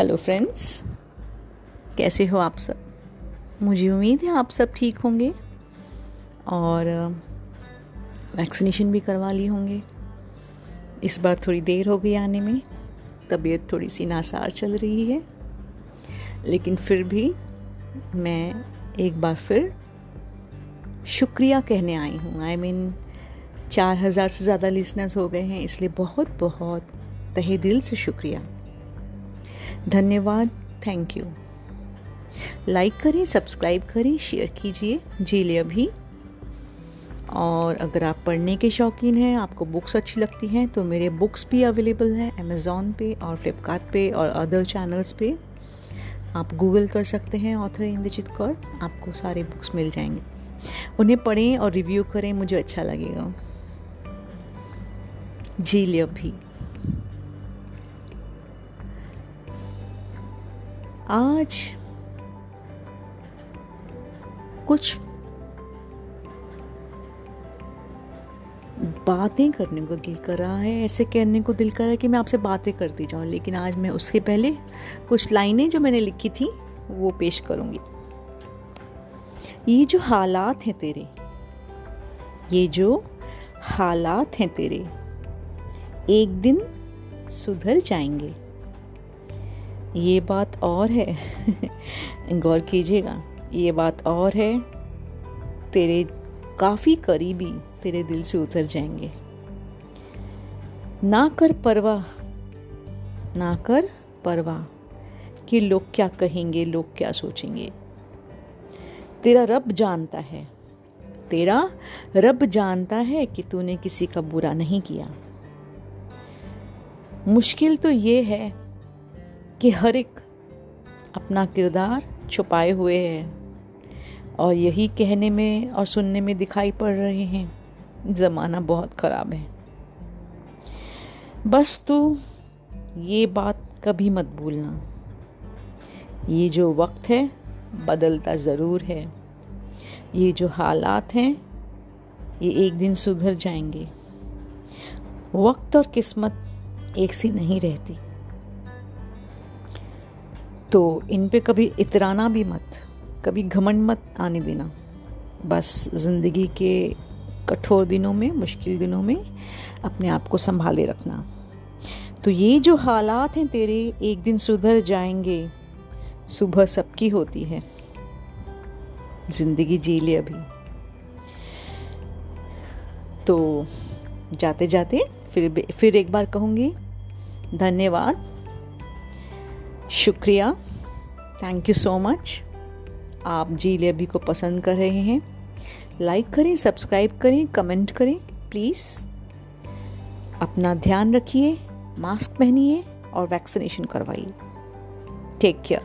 Hello friends कैसे हो आप सब? मुझे उम्मीद है आप सब ठीक होंगे और वैक्सीनेशन भी करवा लिए होंगे। इस बार थोड़ी देर हो गई आने में। तबीयत थोड़ी सी नासार चल रही है। लेकिन फिर भी मैं एक बार फिर शुक्रिया कहने आई हूँ। आई I मीन mean, चार हज़ार से ज़्यादा लिसनर्स हो गए हैं इसलिए बहुत बहुत तहे दिल से शुक्रिया। धन्यवाद थैंक यू लाइक करें सब्सक्राइब करें शेयर कीजिए, जी ले अभी। और अगर आप पढ़ने के शौकीन हैं, आपको बुक्स अच्छी लगती हैं तो मेरे बुक्स भी अवेलेबल हैं अमेज़ोन पे और फ्लिपकार्ट पे और अदर चैनल्स पे। आप गूगल कर सकते हैं ऑथर इंद्रजीत कौर आपको सारे बुक्स मिल जाएँगे। उन्हें पढ़ें और रिव्यू करें, मुझे अच्छा लगेगा। जी ले आज कुछ बातें करने को दिल कर रहा है, ऐसे कहने को दिल कर रहा है कि मैं आपसे बातें करती जाऊँ, लेकिन आज मैं उसके पहले कुछ लाइनें जो मैंने लिखी थी, वो पेश करूँगी। ये जो हालात हैं तेरे, ये जो हालात हैं तेरे, एक दिन सुधर जाएँगे। ये बात और है। गौर कीजिएगा, ये बात और है। तेरे काफ़ी करीबी तेरे दिल से उतर जाएँगे। ना कर परवाह ना कर परवाह कि लोग क्या कहेंगे, लोग क्या सोचेंगे। तेरा रब जानता है, तेरा रब जानता है कि तूने किसी का बुरा नहीं किया। मुश्किल तो ये है कि हर एक अपना किरदार छुपाए हुए है और यही कहने में और सुनने में दिखाई पड़ रहे हैं। ज़माना बहुत ख़राब है। बस तू ये बात कभी मत भूलना। ये जो वक्त है, बदलता ज़रूर है। ये जो हालात हैं, ये एक दिन सुधर जाएँगे। वक्त और किस्मत एक सी नहीं रहती। तो इन पे कभी इतराना भी मत, कभी घमंड मत आने देना। बस ज़िंदगी के कठोर दिनों में, मुश्किल दिनों में अपने आप को संभाले रखना। तो ये जो हालात हैं तेरे, एक दिन सुधर जाएँगे, सुबह सबकी होती है। ज़िंदगी जी ले अभी। तो जाते जाते फिर फिर एक बार कहूँगी, धन्यवाद। शुक्रिया। थैंक यू सो मच आप जी लेबी को पसंद कर रहे हैं। लाइक करें सब्सक्राइब करें कमेंट करें प्लीज़ अपना ध्यान रखिए मास्क पहनिए और वैक्सीनेशन करवाइए। Take care